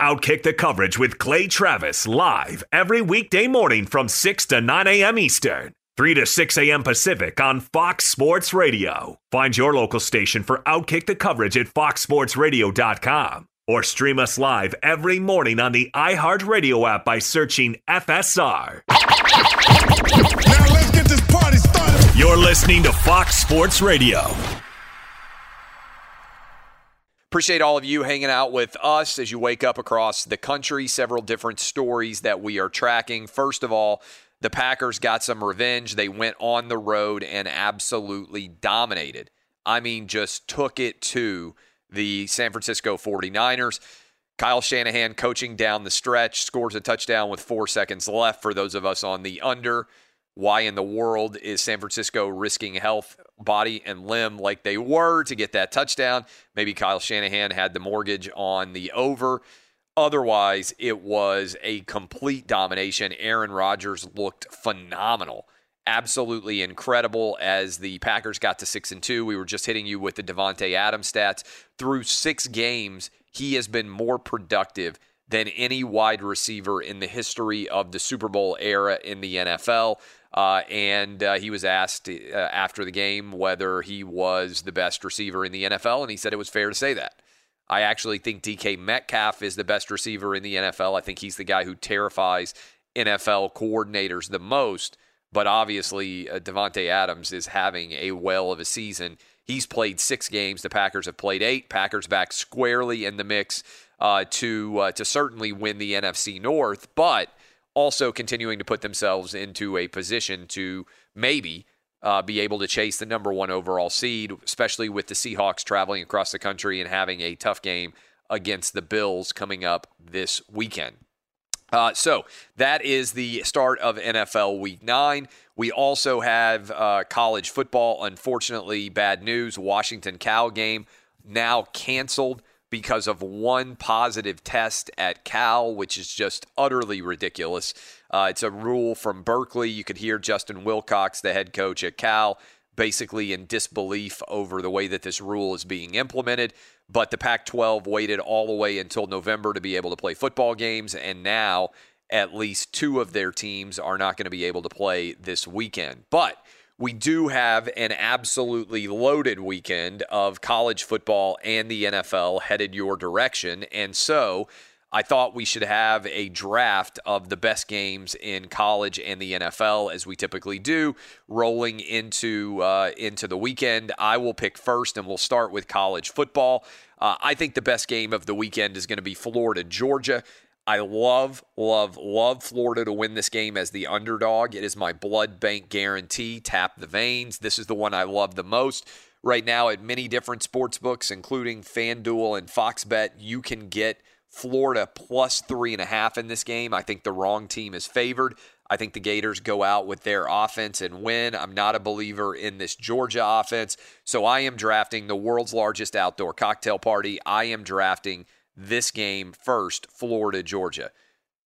Outkick the coverage with Clay Travis live every weekday morning from 6 to 9 a.m. Eastern, 3 to 6 a.m. Pacific on Fox Sports Radio. Find your local station for Outkick the coverage at foxsportsradio.com or stream us live every morning on the iHeartRadio app by searching FSR. Now let's get this party started. You're listening to Fox Sports Radio. Appreciate all of you hanging out with us as you wake up across the country. Several different stories that we are tracking. First of all, the Packers got some revenge. They went on the road and absolutely dominated. I mean, just took it to the San Francisco 49ers. Kyle Shanahan coaching down the stretch, scores a touchdown with four seconds left for those of us on the under. Why in the world is San Francisco risking health, body, and limb like they were to get that touchdown? Maybe Kyle Shanahan had the mortgage on the over. Otherwise, it was a complete domination. Aaron Rodgers looked phenomenal. Absolutely incredible as the Packers got to 6 and 2. We were just hitting you with the Davante Adams stats. Through 6 games, he has been more productive than any wide receiver in the history of the Super Bowl era in the NFL. Uh, and uh, he was asked uh, after the game whether he was the best receiver in the NFL, and he said it was fair to say that. I actually think DK Metcalf is the best receiver in the NFL. I think he's the guy who terrifies NFL coordinators the most. But obviously, uh, Davante Adams is having a well of a season. He's played six games. The Packers have played eight. Packers back squarely in the mix uh, to uh, to certainly win the NFC North, but also continuing to put themselves into a position to maybe uh, be able to chase the number one overall seed, especially with the Seahawks traveling across the country and having a tough game against the Bills coming up this weekend. Uh, so that is the start of NFL Week Nine. We also have uh, college football. Unfortunately, bad news: Washington Cal game now canceled because of one positive test at Cal, which is just utterly ridiculous. Uh, it's a rule from Berkeley. You could hear Justin Wilcox, the head coach at Cal, basically in disbelief over the way that this rule is being implemented. But the Pac 12 waited all the way until November to be able to play football games, and now at least two of their teams are not going to be able to play this weekend. But we do have an absolutely loaded weekend of college football and the NFL headed your direction. And so I thought we should have a draft of the best games in college and the NFL, as we typically do, rolling into uh, into the weekend. I will pick first, and we'll start with college football. Uh, I think the best game of the weekend is going to be Florida Georgia. I love, love, love Florida to win this game as the underdog. It is my blood bank guarantee. Tap the veins. This is the one I love the most. Right now, at many different sports books, including FanDuel and Fox Bet, you can get Florida plus three and a half in this game. I think the wrong team is favored. I think the Gators go out with their offense and win. I'm not a believer in this Georgia offense. So I am drafting the world's largest outdoor cocktail party. I am drafting this game first, Florida, Georgia.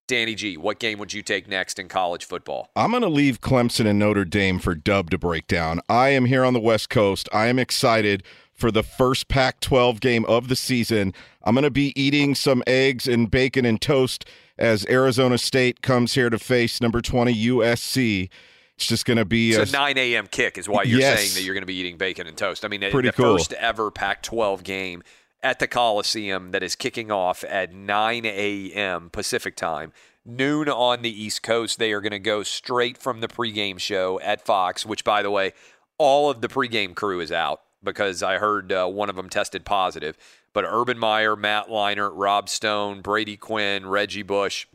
Danny G, what game would you take next in college football? I'm going to leave Clemson and Notre Dame for Dub to break down. I am here on the West Coast. I am excited for the first Pac 12 game of the season. I'm going to be eating some eggs and bacon and toast as Arizona State comes here to face number 20 USC. It's just going to be it's a, a 9 a.m. kick, is why you're yes. saying that you're going to be eating bacon and toast. I mean, Pretty the cool. first ever Pac 12 game at the Coliseum that is kicking off at 9 a.m. Pacific time. Noon on the East Coast. They are going to go straight from the pregame show at Fox, which, by the way, all of the pregame crew is out because I heard uh, one of them tested positive. But Urban Meyer, Matt Leinart, Rob Stone, Brady Quinn, Reggie Bush,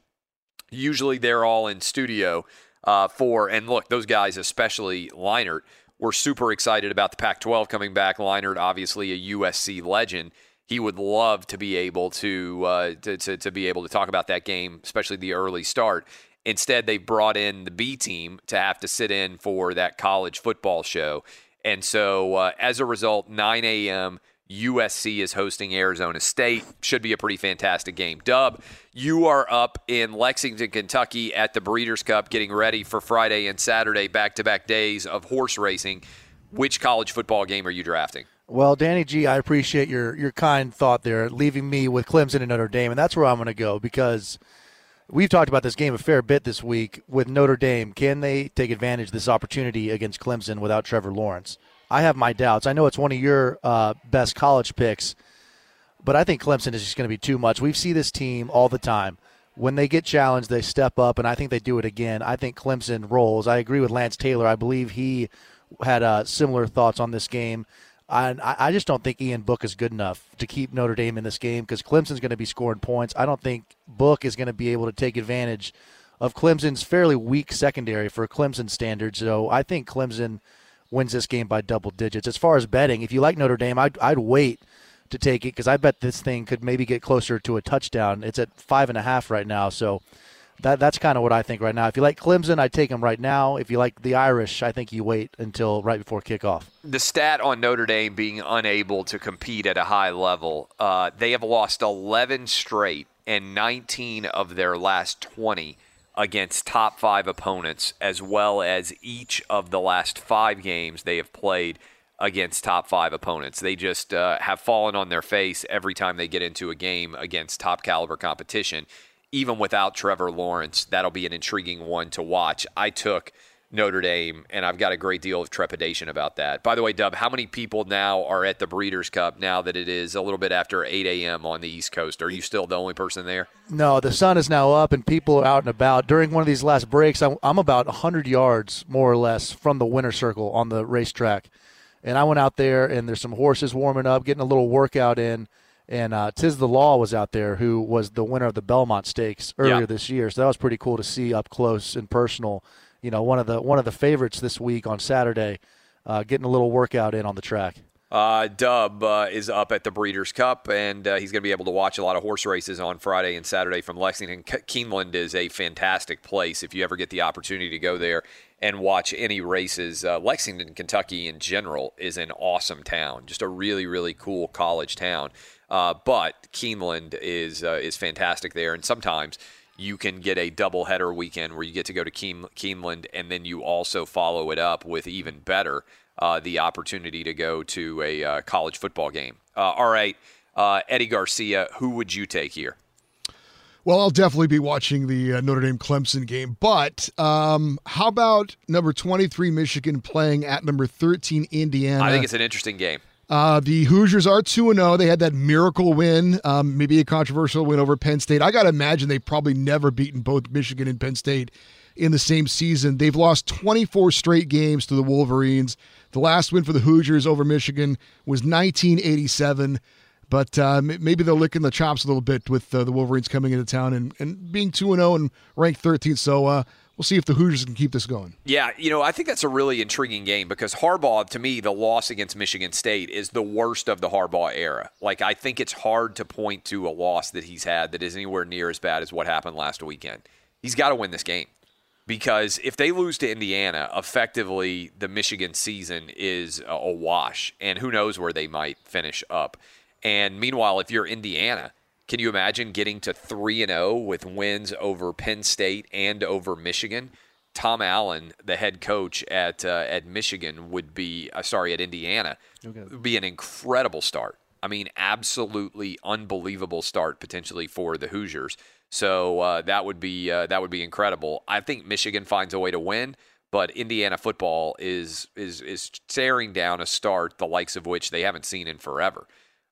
usually they're all in studio uh, for. And look, those guys, especially Leinart, were super excited about the Pac 12 coming back. Leinart, obviously a USC legend. He would love to be able to, uh, to, to, to be able to talk about that game, especially the early start. Instead, they brought in the B team to have to sit in for that college football show. And so, uh, as a result, 9 a.m. USC is hosting Arizona State. Should be a pretty fantastic game. Dub, you are up in Lexington, Kentucky at the Breeders' Cup, getting ready for Friday and Saturday back to back days of horse racing. Which college football game are you drafting? Well, Danny G, I appreciate your your kind thought there, leaving me with Clemson and Notre Dame, and that's where I'm going to go because we've talked about this game a fair bit this week with Notre Dame. Can they take advantage of this opportunity against Clemson without Trevor Lawrence? I have my doubts. I know it's one of your uh, best college picks, but I think Clemson is just going to be too much. We see this team all the time. When they get challenged, they step up, and I think they do it again. I think Clemson rolls. I agree with Lance Taylor. I believe he had uh, similar thoughts on this game. I, I just don't think Ian Book is good enough to keep Notre Dame in this game because Clemson's going to be scoring points. I don't think Book is going to be able to take advantage of Clemson's fairly weak secondary for Clemson standards. So I think Clemson wins this game by double digits. As far as betting, if you like Notre Dame, I'd, I'd wait to take it because I bet this thing could maybe get closer to a touchdown. It's at five and a half right now, so that that's kind of what I think right now. If you like Clemson, I take them right now. If you like the Irish, I think you wait until right before kickoff. The stat on Notre Dame being unable to compete at a high level, uh, they have lost 11 straight and 19 of their last 20 against top five opponents, as well as each of the last five games they have played against top five opponents. They just uh, have fallen on their face every time they get into a game against top caliber competition. Even without Trevor Lawrence, that'll be an intriguing one to watch. I took Notre Dame, and I've got a great deal of trepidation about that. By the way, Dub, how many people now are at the Breeders' Cup now that it is a little bit after 8 a.m. on the East Coast? Are you still the only person there? No, the sun is now up, and people are out and about. During one of these last breaks, I'm, I'm about 100 yards, more or less, from the winner circle on the racetrack. And I went out there, and there's some horses warming up, getting a little workout in. And uh, Tiz the Law was out there, who was the winner of the Belmont Stakes earlier Yeah. this year. So that was pretty cool to see up close and personal. You know, one of the one of the favorites this week on Saturday, uh, getting a little workout in on the track. Uh, Dub uh, is up at the Breeders' Cup, and uh, he's going to be able to watch a lot of horse races on Friday and Saturday from Lexington. Ke- Keeneland is a fantastic place if you ever get the opportunity to go there and watch any races. Uh, Lexington, Kentucky, in general, is an awesome town, just a really, really cool college town. Uh, but Keeneland is uh, is fantastic there, and sometimes you can get a double header weekend where you get to go to Keen- Keeneland and then you also follow it up with even better uh, the opportunity to go to a uh, college football game. Uh, all right, Eddie Garcia, who would you take here? Well, I'll definitely be watching the uh, Notre Dame Clemson game. But um, how about number 23 Michigan playing at number 13 Indiana? I think it's an interesting game. Uh, the Hoosiers are 2 0. They had that miracle win, um, maybe a controversial win over Penn State. I got to imagine they've probably never beaten both Michigan and Penn State in the same season. They've lost 24 straight games to the Wolverines. The last win for the Hoosiers over Michigan was 1987. But uh, maybe they're licking the chops a little bit with uh, the Wolverines coming into town and, and being 2 0 and ranked 13th. So uh, we'll see if the Hoosiers can keep this going. Yeah, you know, I think that's a really intriguing game because Harbaugh, to me, the loss against Michigan State is the worst of the Harbaugh era. Like, I think it's hard to point to a loss that he's had that is anywhere near as bad as what happened last weekend. He's got to win this game because if they lose to Indiana, effectively the Michigan season is a wash, and who knows where they might finish up. And meanwhile, if you're Indiana, can you imagine getting to 3 and 0 with wins over Penn State and over Michigan? Tom Allen, the head coach at uh, at Michigan, would be uh, sorry at Indiana, okay. would be an incredible start. I mean, absolutely unbelievable start potentially for the Hoosiers. So uh, that would be uh, that would be incredible. I think Michigan finds a way to win, but Indiana football is is is staring down a start the likes of which they haven't seen in forever.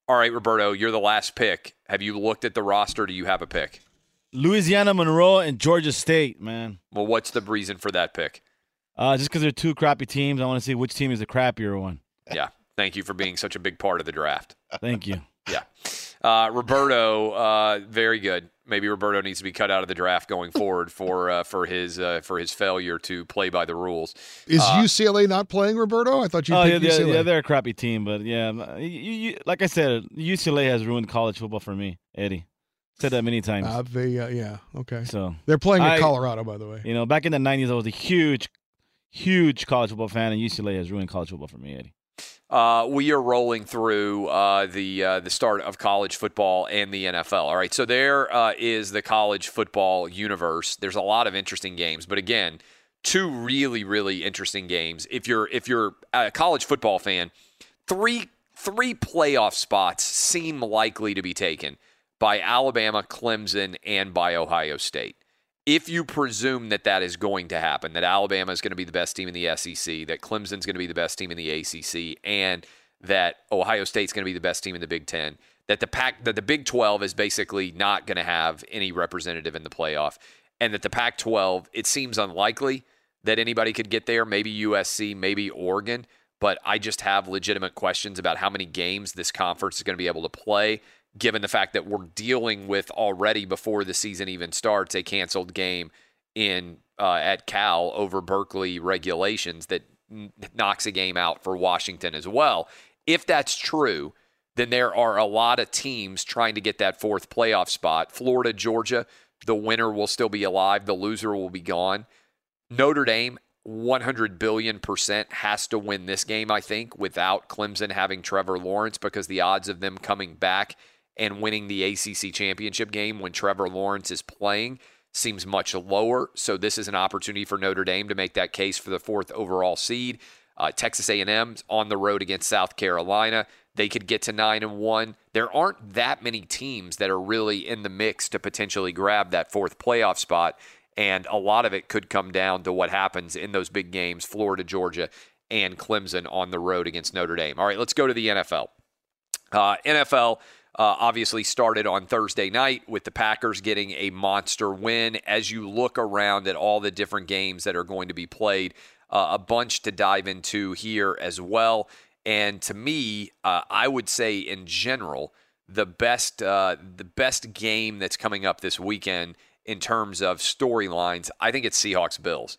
All right, Roberto, you're the last pick. Have you looked at the roster? Do you have a pick? Louisiana Monroe and Georgia State, man. Well, what's the reason for that pick? Uh, just because they're two crappy teams, I want to see which team is the crappier one. Yeah. Thank you for being such a big part of the draft. Thank you. Yeah. Uh, Roberto, uh, very good. Maybe Roberto needs to be cut out of the draft going forward for uh, for his uh, for his failure to play by the rules. Is UCLA not playing Roberto? I thought you. Oh yeah, UCLA. yeah, they're a crappy team, but yeah, you, you, like I said, UCLA has ruined college football for me, Eddie. Said that many times. Uh, they, uh, yeah, okay. So they're playing in I, Colorado, by the way. You know, back in the '90s, I was a huge, huge college football fan, and UCLA has ruined college football for me, Eddie. Uh, we are rolling through uh, the uh, the start of college football and the NFL. All right, so there uh, is the college football universe. There's a lot of interesting games, but again, two really really interesting games. If you're if you're a college football fan, three three playoff spots seem likely to be taken by Alabama, Clemson, and by Ohio State if you presume that that is going to happen, that Alabama is going to be the best team in the SEC, that Clemson's going to be the best team in the ACC, and that Ohio State's going to be the best team in the Big Ten, that the Pac, that the Big 12 is basically not going to have any representative in the playoff, and that the Pac 12, it seems unlikely that anybody could get there, maybe USC, maybe Oregon, but I just have legitimate questions about how many games this conference is going to be able to play given the fact that we're dealing with already before the season even starts a canceled game in uh, at Cal over Berkeley regulations that n- knocks a game out for Washington as well. If that's true, then there are a lot of teams trying to get that fourth playoff spot. Florida, Georgia, the winner will still be alive, the loser will be gone. Notre Dame 100 billion percent has to win this game, I think, without Clemson having Trevor Lawrence because the odds of them coming back and winning the ACC championship game when Trevor Lawrence is playing seems much lower. So this is an opportunity for Notre Dame to make that case for the fourth overall seed. Uh, Texas A&M on the road against South Carolina. They could get to nine and one. There aren't that many teams that are really in the mix to potentially grab that fourth playoff spot, and a lot of it could come down to what happens in those big games: Florida, Georgia, and Clemson on the road against Notre Dame. All right, let's go to the NFL. Uh, NFL uh, obviously started on Thursday night with the Packers getting a monster win. As you look around at all the different games that are going to be played, uh, a bunch to dive into here as well. And to me, uh, I would say in general, the best uh, the best game that's coming up this weekend in terms of storylines, I think it's Seahawks Bills.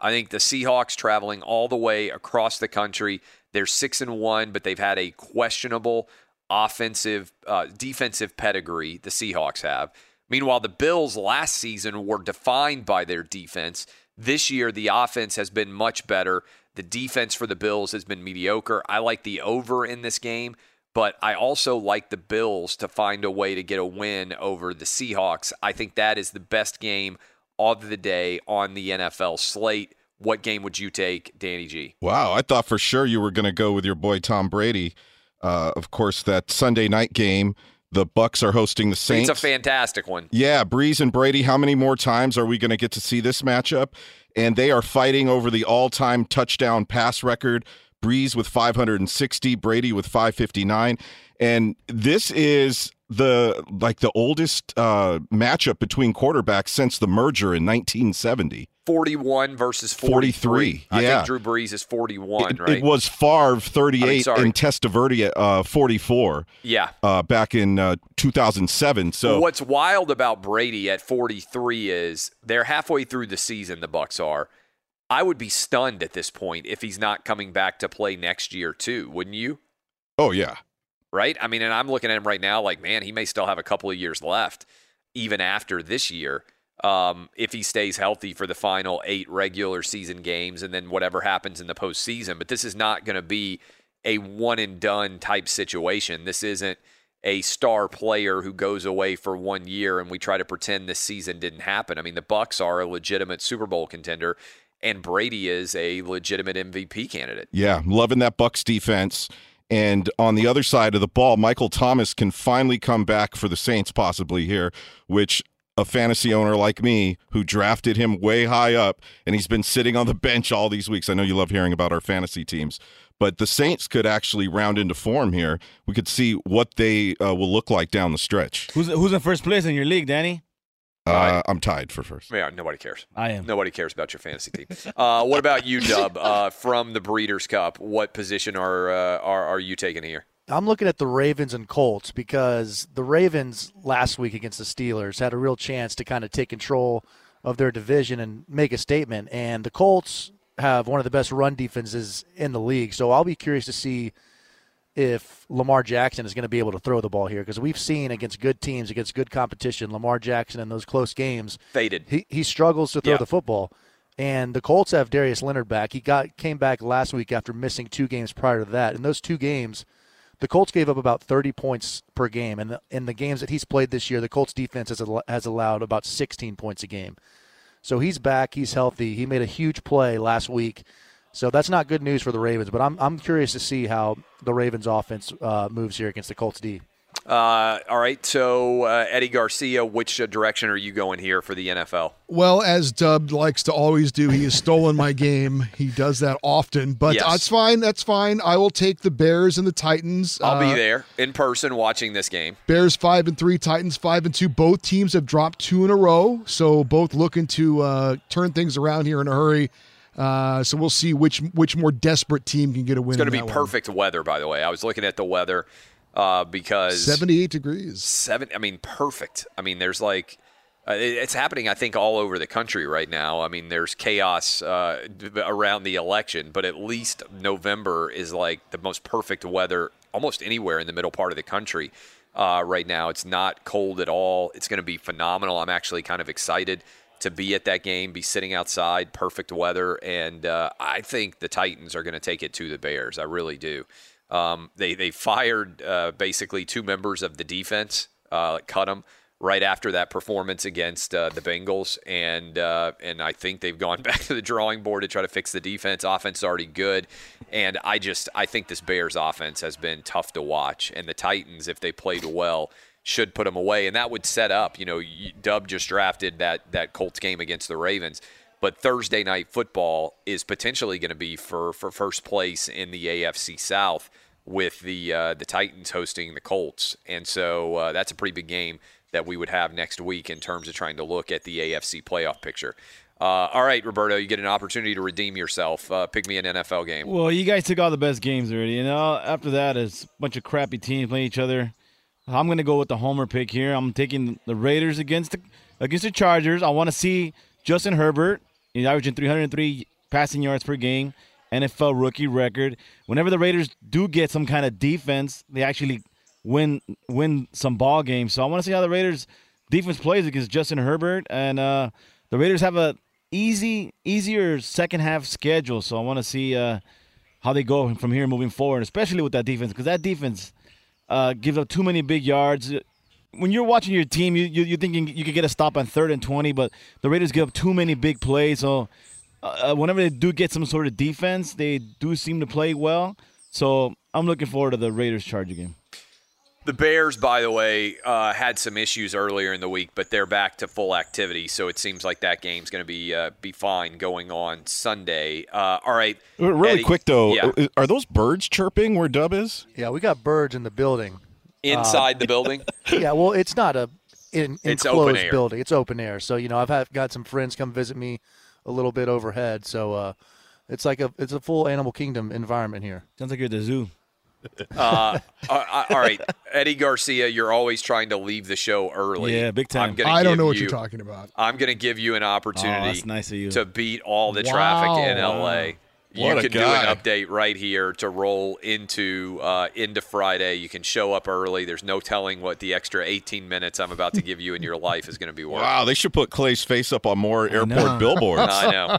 I think the Seahawks traveling all the way across the country. They're six and one, but they've had a questionable offensive, uh, defensive pedigree the Seahawks have. Meanwhile, the Bills last season were defined by their defense. This year, the offense has been much better. The defense for the Bills has been mediocre. I like the over in this game, but I also like the Bills to find a way to get a win over the Seahawks. I think that is the best game of the day on the NFL slate. What game would you take, Danny G? Wow, I thought for sure you were going to go with your boy Tom Brady. Uh, of course, that Sunday night game, the Bucs are hosting the Saints. It's a fantastic one. Yeah, Brees and Brady. How many more times are we going to get to see this matchup? And they are fighting over the all-time touchdown pass record. Brees with 560, Brady with 559. And this is the like the oldest uh, matchup between quarterbacks since the merger in 1970. 41 versus 43. 43, I yeah. think Drew Brees is 41, It, right? it was Favre 38 I mean, and Testaverde uh, 44 Yeah. uh, back in uh, 2007. So What's wild about Brady at 43 is they're halfway through the season, the Bucs are. I would be stunned at this point if he's not coming back to play next year too, wouldn't you? oh yeah, Right? I mean, and I'm looking at him right now like, man, he may still have a couple of years left even after this year. Um, if he stays healthy for the final eight regular season games and then whatever happens in the postseason. But this is not going to be a one and done type situation. This isn't a star player who goes away for one year and we try to pretend this season didn't happen. I mean, the Bucs are a legitimate Super Bowl contender and Brady is a legitimate MVP candidate. Yeah, loving that Bucs defense. And on the other side of the ball, Michael Thomas can finally come back for the Saints, possibly here, which a fantasy owner like me who drafted him way high up and he's been sitting on the bench all these weeks. I know you love hearing about our fantasy teams, but the Saints could actually round into form here. We could see what they uh, will look like down the stretch. Who's who's in first place in your league, Danny? Uh, I'm tied for first. Yeah, nobody cares. I am. Nobody cares about your fantasy team. Uh, what about you, Dub? Uh, from the Breeders' Cup, what position are uh, are are you taking here? I'm looking at the Ravens and Colts because the Ravens last week against the Steelers had a real chance to kind of take control of their division and make a statement. And the Colts have one of the best run defenses in the league. So I'll be curious to see if Lamar Jackson is going to be able to throw the ball here because we've seen against good teams, against good competition, Lamar Jackson in those close games Faded. he he struggles to throw Yeah. the football. And the Colts have Darius Leonard back. He got came back last week after missing two games prior to that. In those two games, the Colts gave up about 30 points per game. And the, in the games that he's played this year, the Colts defense has, al- has allowed about 16 points a game. So he's back. He's healthy. He made a huge play last week. So that's not good news for the Ravens. But I'm I'm curious to see how the Ravens offense uh, moves here against the Colts D. Uh, all right, so uh, Eddie Garcia, which uh, direction are you going here for the NFL? Well, as Dub likes to always do, he has stolen my game. He does that often, but Yes. that's fine. That's fine. I will take the Bears and the Titans. I'll be Uh, there in person watching this game. Bears five and three, Titans five and two. Both teams have dropped two in a row, so both looking to uh, turn things around here in a hurry. Uh, so we'll see which which more desperate team can get a win. It's going to be that one. perfect weather, by the way. I was looking at the weather uh, because Seventy-eight degrees. seven. I mean, perfect. I mean, there's like. Uh, it- it's happening, I think, all over the country right now. I mean, there's chaos uh, around the election, but at least November is like the most perfect weather almost anywhere in the middle part of the country uh, right now. It's not cold at all. It's going to be phenomenal. I'm actually kind of excited to be at that game, be sitting outside, perfect weather, and uh, I think the Titans are going to take it to the Bears. I really do. Um, they they fired uh, basically two members of the defense, uh, cut them right after that performance against uh, the Bengals, and uh, and I think they've gone back to the drawing board to try to fix the defense. Offense is already good, and I just I think this Bears offense has been tough to watch, and the Titans, if they played well, should put them away, and that would set up. You know, Dub just drafted that that Colts game against the Ravens. But Thursday night football is potentially going to be for, for first place in the AFC South with the uh, the Titans hosting the Colts, and so uh, that's a pretty big game that we would have next week in terms of trying to look at the AFC playoff picture. Uh, all right, Roberto, you get an opportunity to redeem yourself. Uh, pick me an NFL game. Well, you guys took all the best games already. You know, after that is a bunch of crappy teams playing each other. I'm gonna go with the homer pick here. I'm taking the Raiders against the against the Chargers. I want to see Justin Herbert. He's averaging 303 passing yards per game, NFL rookie record. Whenever the Raiders do get some kind of defense, they actually win win some ball games. So I want to see how the Raiders defense plays against Justin Herbert, and uh, the Raiders have a easy easier second half schedule. So I want to see uh, how they go from here moving forward, especially with that defense, because that defense uh, gives up too many big yards. When you're watching your team, you, you you're thinking you could get a stop on third and twenty, but the Raiders give up too many big plays. So uh, whenever they do get some sort of defense, they do seem to play well. So I'm looking forward to the Raiders Charger game. The Bears, by the way, uh, had some issues earlier in the week, but they're back to full activity. So it seems like that game's going to be uh, be fine going on Sunday. Uh, all right, Really Eddie- quick though, Yeah. are those birds chirping where Dub is? Yeah, we got birds in the building. inside the building. yeah, well, it's not a in, It's enclosed open air. building. It's open air. So you know, I've had, got some friends come visit me a little bit overhead. So uh, it's like a it's a full animal kingdom environment here. Sounds like you're at the zoo. Uh, all all right, Eddie Garcia, you're always trying to leave the show early. Yeah, big time. I'm I don't give know what you- you're talking about. I'm going to give you an opportunity Oh, nice of you. to beat all the traffic in LA. You What a can do an update right here to roll into uh, into Friday. You can show up early. There's no telling what the extra 18 minutes I'm about to give you in your life is going to be worth. Wow, they should put Clay's face up on more airport know. billboards. I know.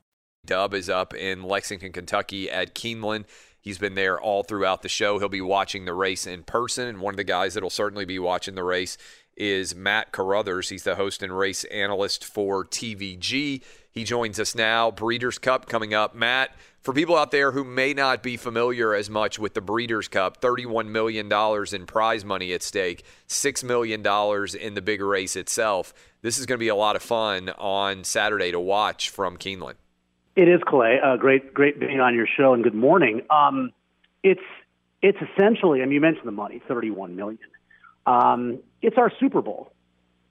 Dub is up in Lexington, Kentucky at Keeneland. He's been there all throughout the show. He'll be watching the race in person, and one of the guys that'll certainly be watching the race is Matt Carothers. He's the host and race analyst for TVG. He joins us now. Breeders' Cup coming up. Matt, for people out there who may not be familiar as much with the Breeders' Cup, $31 million in prize money at stake, $6 million in the big race itself. This is going to be a lot of fun on Saturday to watch from Keeneland. It is, Clay. Uh, great, great being on your show, and good morning. Um, it's it's essentially, I mean, you mentioned the money, thirty-one million. Um, it's our Super Bowl.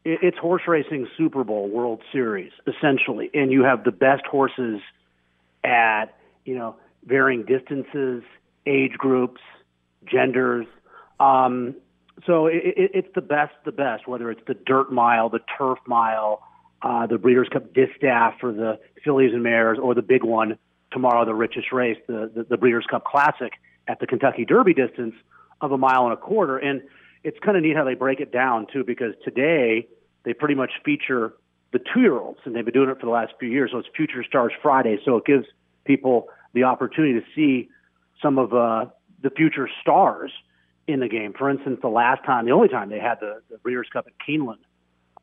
It, it's horse racing Super Bowl World Series, essentially, and you have the best horses at you know varying distances, age groups, genders. Um, so it, it, it's the best, the best. Whether it's the dirt mile, the turf mile, uh, the Breeders' Cup Distaff for the fillies and mares, or the big one tomorrow, the richest race, the, the, the Breeders' Cup Classic at the Kentucky Derby distance of a mile and a quarter. And it's kind of neat how they break it down, too, because today they pretty much feature the two year olds, and they've been doing it for the last few years. So it's Future Stars Friday. So it gives people the opportunity to see some of uh, the future stars in the game. For instance, the last time, the only time they had the, the Breeders' Cup at Keeneland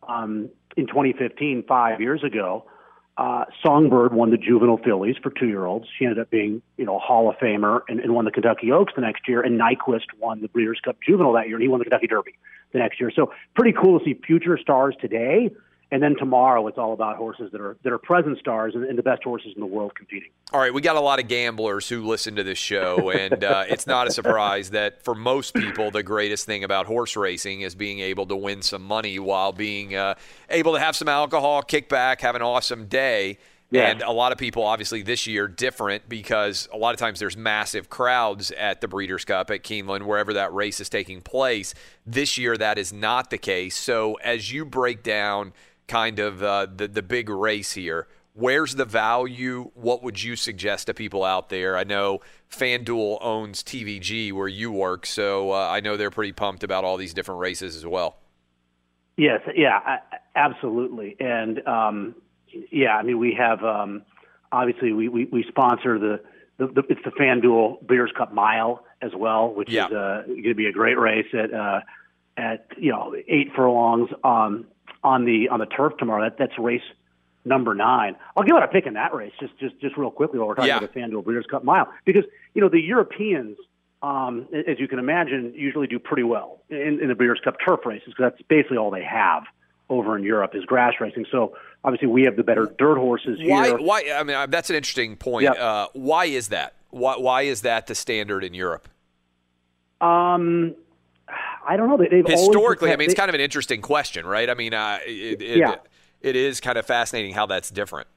um, in 2015, five years ago, uh, Songbird won the juvenile fillies for two year olds. She ended up being, you know, a Hall of Famer and, and won the Kentucky Oaks the next year. And Nyquist won the Breeders' Cup Juvenile that year, and he won the Kentucky Derby the next year. So pretty cool to see future stars today. And then tomorrow, it's all about horses that are that are present stars and, and the best horses in the world competing. All right, we got a lot of gamblers who listen to this show, and uh, it's not a surprise that for most people, the greatest thing about horse racing is being able to win some money while being uh, able to have some alcohol, kick back, have an awesome day. Yeah. And a lot of people, obviously, this year different because a lot of times there's massive crowds at the Breeders' Cup at Keeneland, wherever that race is taking place. This year, that is not the case. So, as you break down kind of uh, the the big race here. Where's the value? What would you suggest to people out there? I know FanDuel owns TVG where you work, so uh, I know they're pretty pumped about all these different races as well. Yes, yeah, I- absolutely, and um, yeah, I mean we have um, obviously we, we, we sponsor the, the, the it's the FanDuel Breeders' Cup Mile as well, which Yeah. is uh, going to be a great race at uh, at you know eight furlongs um, on the on the turf tomorrow. That that's race number nine. I'll give it a pick in that race just just just real quickly while we're talking Yeah. about the FanDuel Breeders' Cup Mile because you know the Europeans. Um, as you can imagine, usually do pretty well in, in the Breeders' Cup turf races because that's basically all they have over in Europe is grass racing. So obviously we have the better dirt horses here. Why? Why? I mean, uh, that's an interesting point. Yeah. Uh, why is that? Why? Why is that the standard in Europe? Um, I don't know. They, they've Historically, I mean, it's kind of an interesting question, right? I mean, uh, it, it, Yeah. it is kind of fascinating how that's different.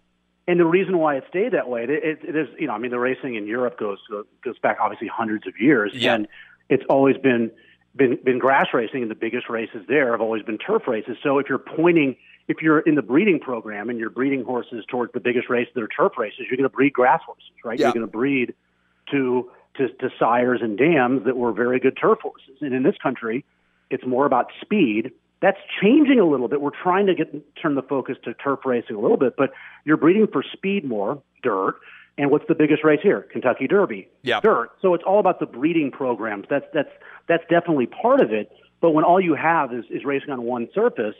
And the reason why it stayed that way, it, it, is, you know, I mean, the racing in Europe goes goes back obviously hundreds of years, Yeah. and it's always been been been grass racing, and the biggest races there have always been turf races. So if you're pointing, if you're in the breeding program and you're breeding horses towards the biggest races that are turf races, you're going to breed grass horses, right? Yeah. You're going to breed to, to to sires and dams that were very good turf horses. And in this country, it's more about speed. That's changing a little bit. We're trying to get turn the focus to turf racing a little bit, but you're breeding for speed more, dirt. And what's the biggest race here? Kentucky Derby, Yeah. dirt. So it's all about the breeding programs. That's that's that's definitely part of it. But when all you have is, is racing on one surface,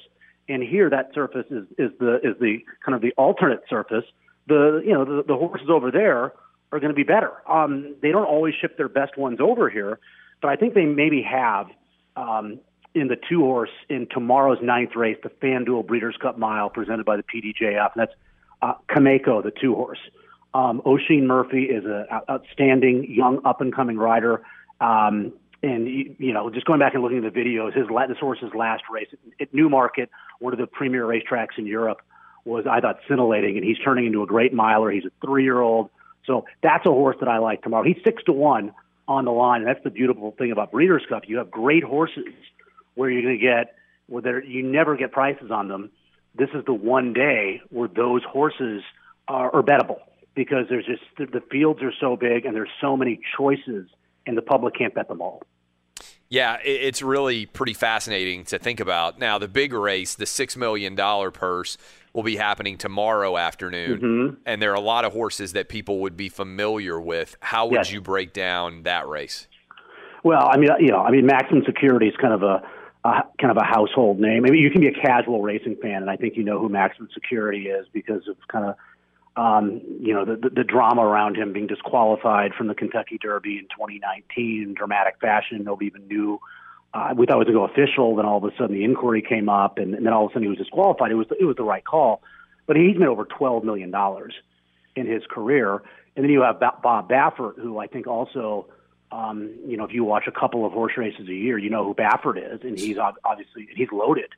and here that surface is, is the is the kind of the alternate surface, the you know the, the horses over there are going to be better. Um, they don't always ship their best ones over here, but I think they maybe have um, in the two horse in tomorrow's ninth race, the FanDuel Breeders' Cup Mile presented by the PDJF, and that's uh, Kameko, the two horse. Um, Oisin Murphy is an outstanding young up and coming rider. Um, and you, know, just going back and looking at the videos, his this horse's last race at Newmarket, one of the premier racetracks in Europe, was I thought scintillating, and he's turning into a great miler. He's a three year old, so that's a horse that I like tomorrow. He's six to one on the line, and that's the beautiful thing about Breeders' Cup. You have great horses where you're going to get where you never get prices on them. This is the one day where those horses are, are bettable because there's just the fields are so big and there's so many choices, and the public can't bet them all. Yeah, it's really pretty fascinating to think about. Now, the big race, the $6 million purse, will be happening tomorrow afternoon. Mhm. And there are a lot of horses that people would be familiar with. How would Yes. you break down that race? Well, I mean, you know, I mean, maximum security is kind of a a, kind of a household name. I mean, you can be a casual racing fan, and I think you know who Maximum Security is because of kind of um, you know the, the the drama around him being disqualified from the Kentucky Derby in 2019 in dramatic fashion. Nobody even knew. Uh, we thought it was to go official. Then all of a sudden the inquiry came up, and, and then all of a sudden he was disqualified. It was it was the right call, but he's made over 12 million dollars in his career. And then you have Bob Baffert, who I think also um, you know, if you watch a couple of horse races a year, you know who Baffert is, and he's obviously he's loaded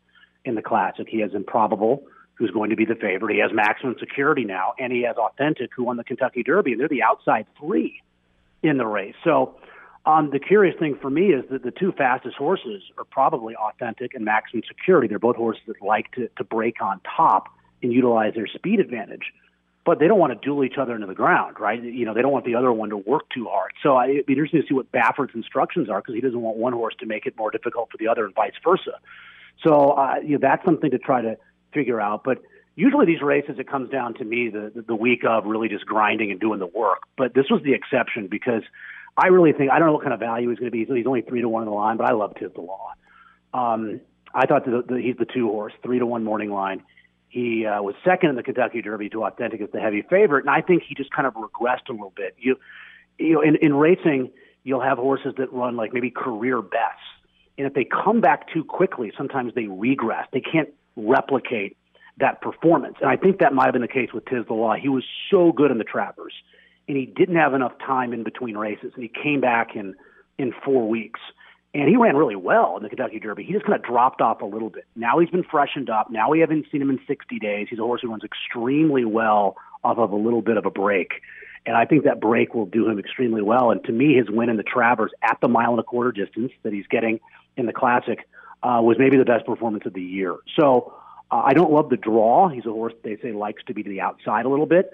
in the Classic. He has Improbable, who's going to be the favorite. He has Maximum Security now, and he has Authentic, who won the Kentucky Derby, and they're the outside three in the race. So, um, the curious thing for me is that the two fastest horses are probably Authentic and Maximum Security. They're both horses that like to, to break on top and utilize their speed advantage but they don't want to duel each other into the ground, right? You know, they don't want the other one to work too hard. So I, it'd be interesting to see what Baffert's instructions are because he doesn't want one horse to make it more difficult for the other and vice versa. So uh, you know, that's something to try to figure out. But usually these races, it comes down to me the, the week of really just grinding and doing the work. But this was the exception because I really think I don't know what kind of value he's going to be. He's only three to one in the line, but I love Tiz the Law. Um, I thought that the, he's the two horse, three to one morning line. He uh, was second in the Kentucky Derby to Authentic as the heavy favorite, and I think he just kind of regressed a little bit. You, you know, in, in racing, you'll have horses that run like maybe career bests, and if they come back too quickly, sometimes they regress. They can't replicate that performance, and I think that might have been the case with Tiz the Law. He was so good in the Travers, and he didn't have enough time in between races, and he came back in in four weeks and he ran really well in the Kentucky Derby. He just kind of dropped off a little bit. Now he's been freshened up. Now we haven't seen him in 60 days. He's a horse who runs extremely well off of a little bit of a break. And I think that break will do him extremely well. And to me, his win in the Travers at the mile and a quarter distance that he's getting in the Classic uh, was maybe the best performance of the year. So uh, I don't love the draw. He's a horse they say likes to be to the outside a little bit.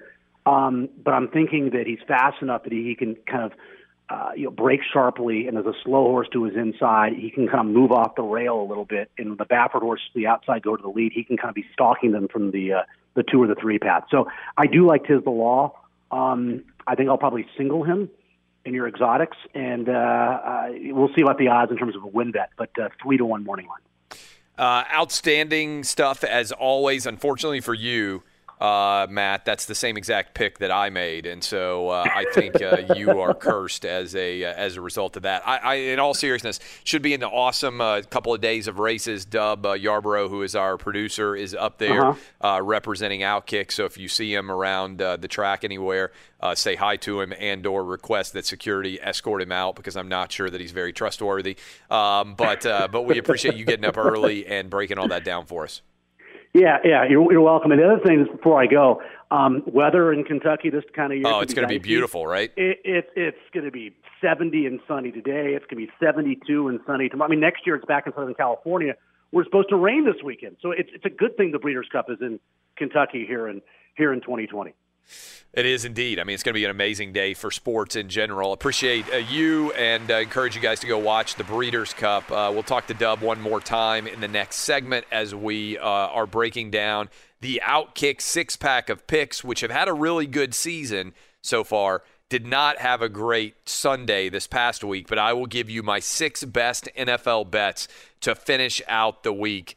Um, but I'm thinking that he's fast enough that he, can kind of uh, you know, break sharply, and there's a slow horse to his inside. He can kind of move off the rail a little bit, and the Baffert horse to the outside go to the lead. He can kind of be stalking them from the uh, the two or the three path. So I do like Tiz the Law. Um, I think I'll probably single him in your exotics, and uh, uh, we'll see what the odds in terms of a win bet. But uh, three to one morning line. Uh, outstanding stuff as always. Unfortunately for you, uh, Matt, that's the same exact pick that I made, and so uh, I think uh, you are cursed as a uh, as a result of that. I, I, in all seriousness, should be an awesome uh, couple of days of races. Dub uh, Yarborough, who is our producer, is up there Uh-huh. representing Outkick. So if you see him around the track anywhere, say hi to him and/or request that security escort him out because I'm not sure that he's very trustworthy. Um, but but we appreciate you getting up early and breaking all that down for us. Yeah, yeah, you're, you're welcome. And the other thing is, before I go, um, weather in Kentucky this kind of year. Oh, it's going to be beautiful, right? It, it, it's going to be 70 and sunny today. It's going to be 72 and sunny tomorrow. I mean, next year it's back in Southern California. We're supposed to rain this weekend, so it's it's a good thing the Breeders' Cup is in Kentucky here in here in 2020. It is indeed. I mean, it's going to be an amazing day for sports in general. Appreciate uh, you and uh, encourage you guys to go watch the Breeders' Cup. Uh, we'll talk to Dub one more time in the next segment as we uh, are breaking down the Outkick six pack of picks, which have had a really good season so far. Did not have a great Sunday this past week, but I will give you my six best NFL bets to finish out the week.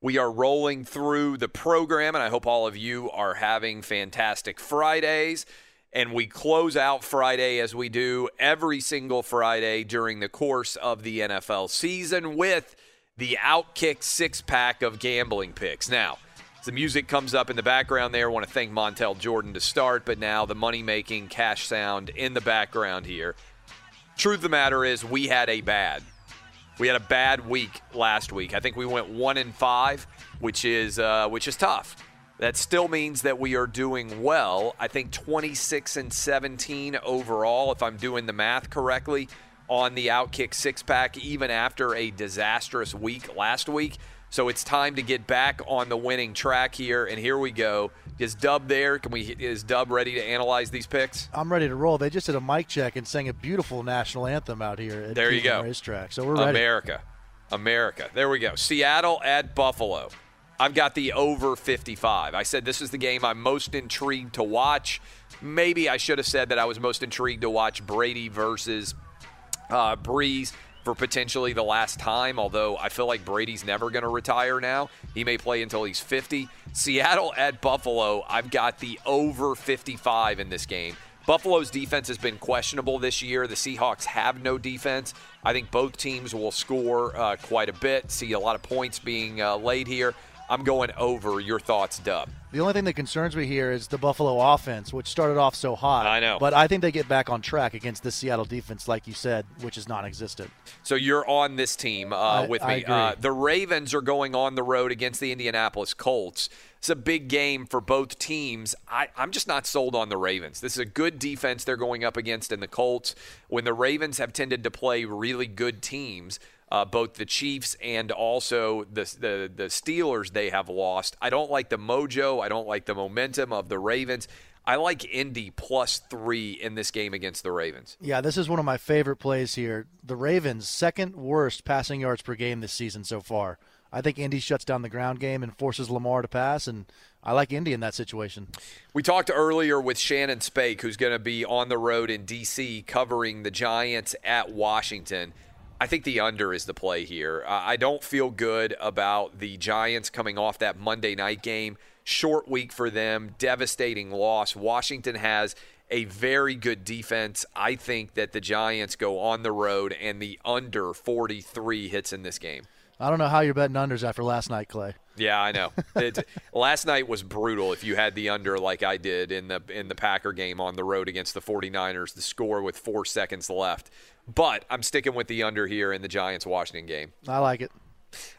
We are rolling through the program, and I hope all of you are having fantastic Fridays. And we close out Friday as we do every single Friday during the course of the NFL season with the Outkick six pack of gambling picks. Now, as the music comes up in the background there, I want to thank Montel Jordan to start, but now the money making cash sound in the background here. Truth of the matter is, we had a bad we had a bad week last week. I think we went one and five, which is uh, which is tough. That still means that we are doing well. I think 26 and 17 overall, if I'm doing the math correctly, on the Outkick six pack, even after a disastrous week last week. So it's time to get back on the winning track here, and here we go. Is Dub there? Can we? Is Dub ready to analyze these picks? I'm ready to roll. They just did a mic check and sang a beautiful national anthem out here. At there you go. Racetrack. So we're ready. America, America. There we go. Seattle at Buffalo. I've got the over 55. I said this is the game I'm most intrigued to watch. Maybe I should have said that I was most intrigued to watch Brady versus uh, Brees for potentially the last time, although I feel like Brady's never going to retire now. He may play until he's 50. Seattle at Buffalo, I've got the over 55 in this game. Buffalo's defense has been questionable this year. The Seahawks have no defense. I think both teams will score uh, quite a bit, see a lot of points being uh, laid here. I'm going over. Your thoughts, Dub? The only thing that concerns me here is the Buffalo offense, which started off so hot. I know. But I think they get back on track against the Seattle defense, like you said, which is non existent. So you're on this team uh, I, with me. Uh, the Ravens are going on the road against the Indianapolis Colts. It's a big game for both teams. I, I'm just not sold on the Ravens. This is a good defense they're going up against in the Colts. When the Ravens have tended to play really good teams, uh, both the Chiefs and also the, the the Steelers they have lost. I don't like the mojo. I don't like the momentum of the Ravens. I like Indy plus three in this game against the Ravens. Yeah, this is one of my favorite plays here. The Ravens' second worst passing yards per game this season so far. I think Indy shuts down the ground game and forces Lamar to pass, and I like Indy in that situation. We talked earlier with Shannon Spake, who's going to be on the road in D.C. covering the Giants at Washington. I think the under is the play here. Uh, I don't feel good about the Giants coming off that Monday night game. Short week for them, devastating loss. Washington has a very good defense. I think that the Giants go on the road and the under 43 hits in this game. I don't know how you're betting unders after last night, Clay. Yeah, I know. It, last night was brutal if you had the under like I did in the in the Packer game on the road against the 49ers, the score with 4 seconds left. But I'm sticking with the under here in the Giants Washington game. I like it.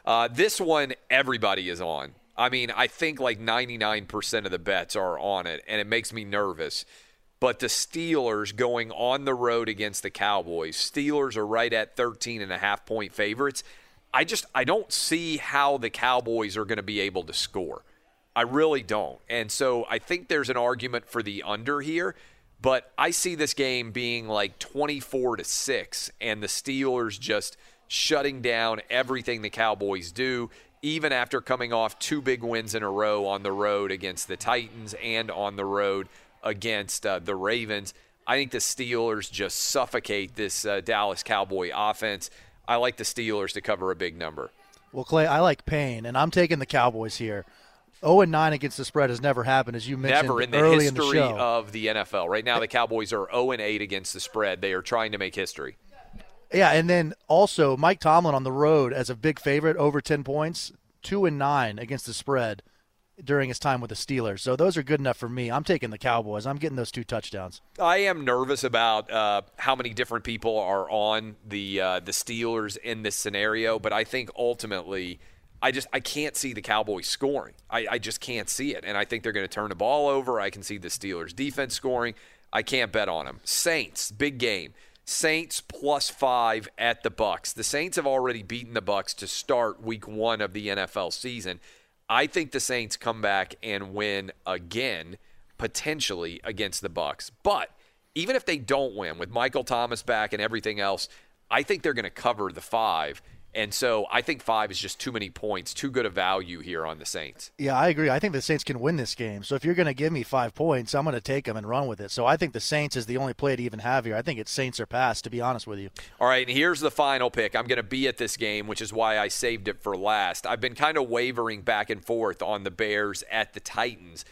Uh, this one everybody is on. I mean, I think like 99% of the bets are on it and it makes me nervous. But the Steelers going on the road against the Cowboys. Steelers are right at 13 and a half point favorites. I just I don't see how the Cowboys are going to be able to score. I really don't. And so I think there's an argument for the under here, but I see this game being like 24 to 6 and the Steelers just shutting down everything the Cowboys do even after coming off two big wins in a row on the road against the Titans and on the road against uh, the Ravens. I think the Steelers just suffocate this uh, Dallas Cowboy offense. I like the Steelers to cover a big number. Well, Clay, I like Payne, and I'm taking the Cowboys here. 0 and 9 against the spread has never happened, as you mentioned Never in the early history in the show. of the NFL. Right now, the Cowboys are 0 and 8 against the spread. They are trying to make history. Yeah, and then also Mike Tomlin on the road as a big favorite over 10 points, 2 and 9 against the spread during his time with the Steelers. So those are good enough for me. I'm taking the Cowboys. I'm getting those two touchdowns. I am nervous about uh, how many different people are on the uh, the Steelers in this scenario, but I think ultimately, I just I can't see the Cowboys scoring. I, I just can't see it, and I think they're going to turn the ball over. I can see the Steelers defense scoring. I can't bet on them. Saints, big game. Saints plus five at the Bucs. The Saints have already beaten the Bucs to start Week One of the NFL season. I think the Saints come back and win again, potentially against the Bucs. But even if they don't win, with Michael Thomas back and everything else, I think they're going to cover the five. And so I think five is just too many points, too good a value here on the Saints. Yeah, I agree. I think the Saints can win this game. So if you're going to give me five points, I'm going to take them and run with it. So I think the Saints is the only play to even have here. I think it's Saints or pass, to be honest with you. All right, and here's the final pick. I'm going to be at this game, which is why I saved it for last. I've been kind of wavering back and forth on the Bears at the Titans.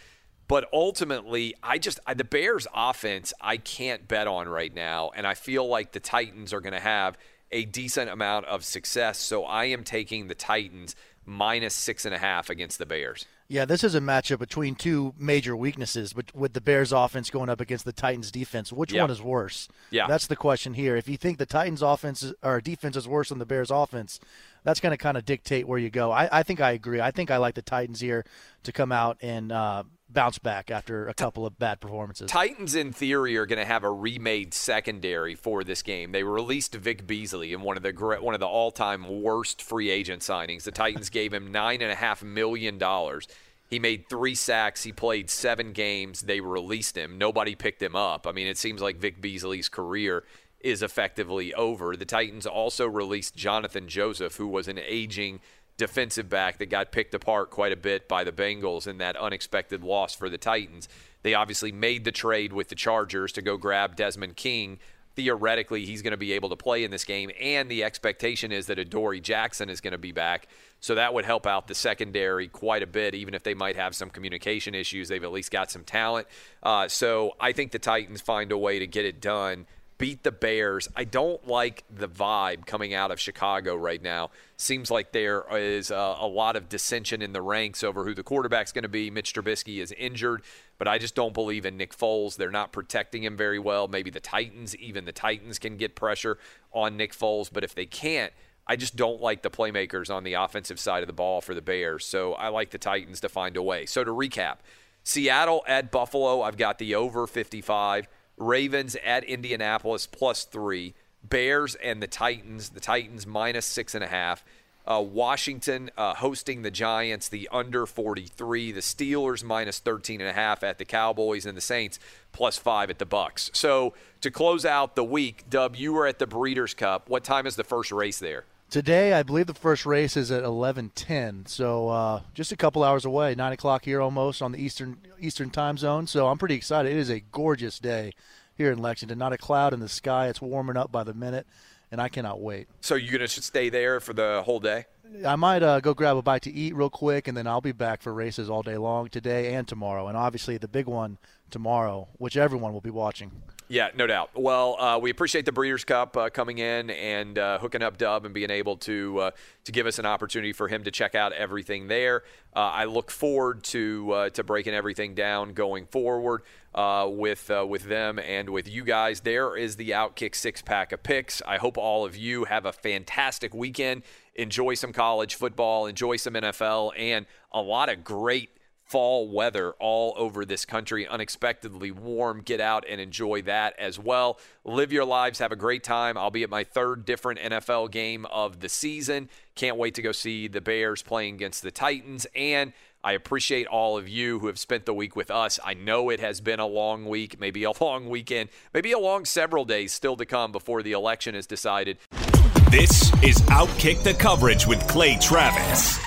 But ultimately, I just I, the Bears offense I can't bet on right now, and I feel like the Titans are going to have a decent amount of success. So I am taking the Titans minus six and a half against the Bears. Yeah, this is a matchup between two major weaknesses, but with the Bears offense going up against the Titans defense, which Yeah. one is worse? Yeah. That's the question here. If you think the Titans offense is, or defense is worse than the Bears offense, that's going to kind of dictate where you go. I, I think I agree. I think I like the Titans here to come out and uh, bounce back after a couple of bad performances. Titans, in theory, are going to have a remade secondary for this game. They released Vic Beasley in one of the one of the all-time worst free agent signings. The Titans gave him nine and a half million dollars. He made three sacks. He played seven games. They released him. Nobody picked him up. I mean, it seems like Vic Beasley's career is effectively over. The Titans also released Johnathan Joseph, who was an aging defensive back that got picked apart quite a bit by the Bengals in that unexpected loss for the Titans. They obviously made the trade with the Chargers to go grab Desmond King. Theoretically, he's going to be able to play in this game, and the expectation is that Adoree Jackson is going to be back. So that would help out the secondary quite a bit, even if they might have some communication issues. They've at least got some talent. Uh, so I think the Titans find a way to get it done beat the Bears. I don't like the vibe coming out of Chicago right now. Seems like there is a, a lot of dissension in the ranks over who the quarterback's going to be. Mitch Trubisky is injured, but I just don't believe in Nick Foles. They're not protecting him very well. Maybe the Titans, even the Titans, can get pressure on Nick Foles, but if they can't, I just don't like the playmakers on the offensive side of the ball for the Bears. So I like the Titans to find a way. So to recap, Seattle at Buffalo, I've got the over 55. Ravens at Indianapolis plus three. Bears and the Titans. The Titans minus six and a half. Uh, Washington uh, hosting the Giants, the under 43. The Steelers minus 13 and a half at the Cowboys, and the Saints plus five at the Bucs. So to close out the week, Dub, you were at the Breeders' Cup. What time is the first race there? Today, I believe the first race is at 11:10, so uh, just a couple hours away, nine o'clock here almost on the eastern Eastern time zone. So I'm pretty excited. It is a gorgeous day here in Lexington. Not a cloud in the sky. It's warming up by the minute and I cannot wait. So you're gonna stay there for the whole day? I might uh, go grab a bite to eat real quick, and then I'll be back for races all day long today and tomorrow, and obviously the big one tomorrow, which everyone will be watching. Yeah, no doubt. Well, uh, we appreciate the Breeders' Cup uh, coming in and uh, hooking up Dub and being able to uh, to give us an opportunity for him to check out everything there. Uh, I look forward to uh, to breaking everything down going forward with with them and with you guys. There is the Outkick six pack of picks. I hope all of you have a fantastic weekend. Enjoy some college football, enjoy some NFL, and a lot of great fall weather all over this country, unexpectedly warm. Get out and enjoy that as well. Live your lives, have a great time. I'll be at my third different NFL game of the season. Can't wait to go see the Bears playing against the Titans. And I appreciate all of you who have spent the week with us. I know it has been a long week, maybe a long weekend, maybe a long several days still to come before the election is decided. This is Outkick the Coverage with Clay Travis.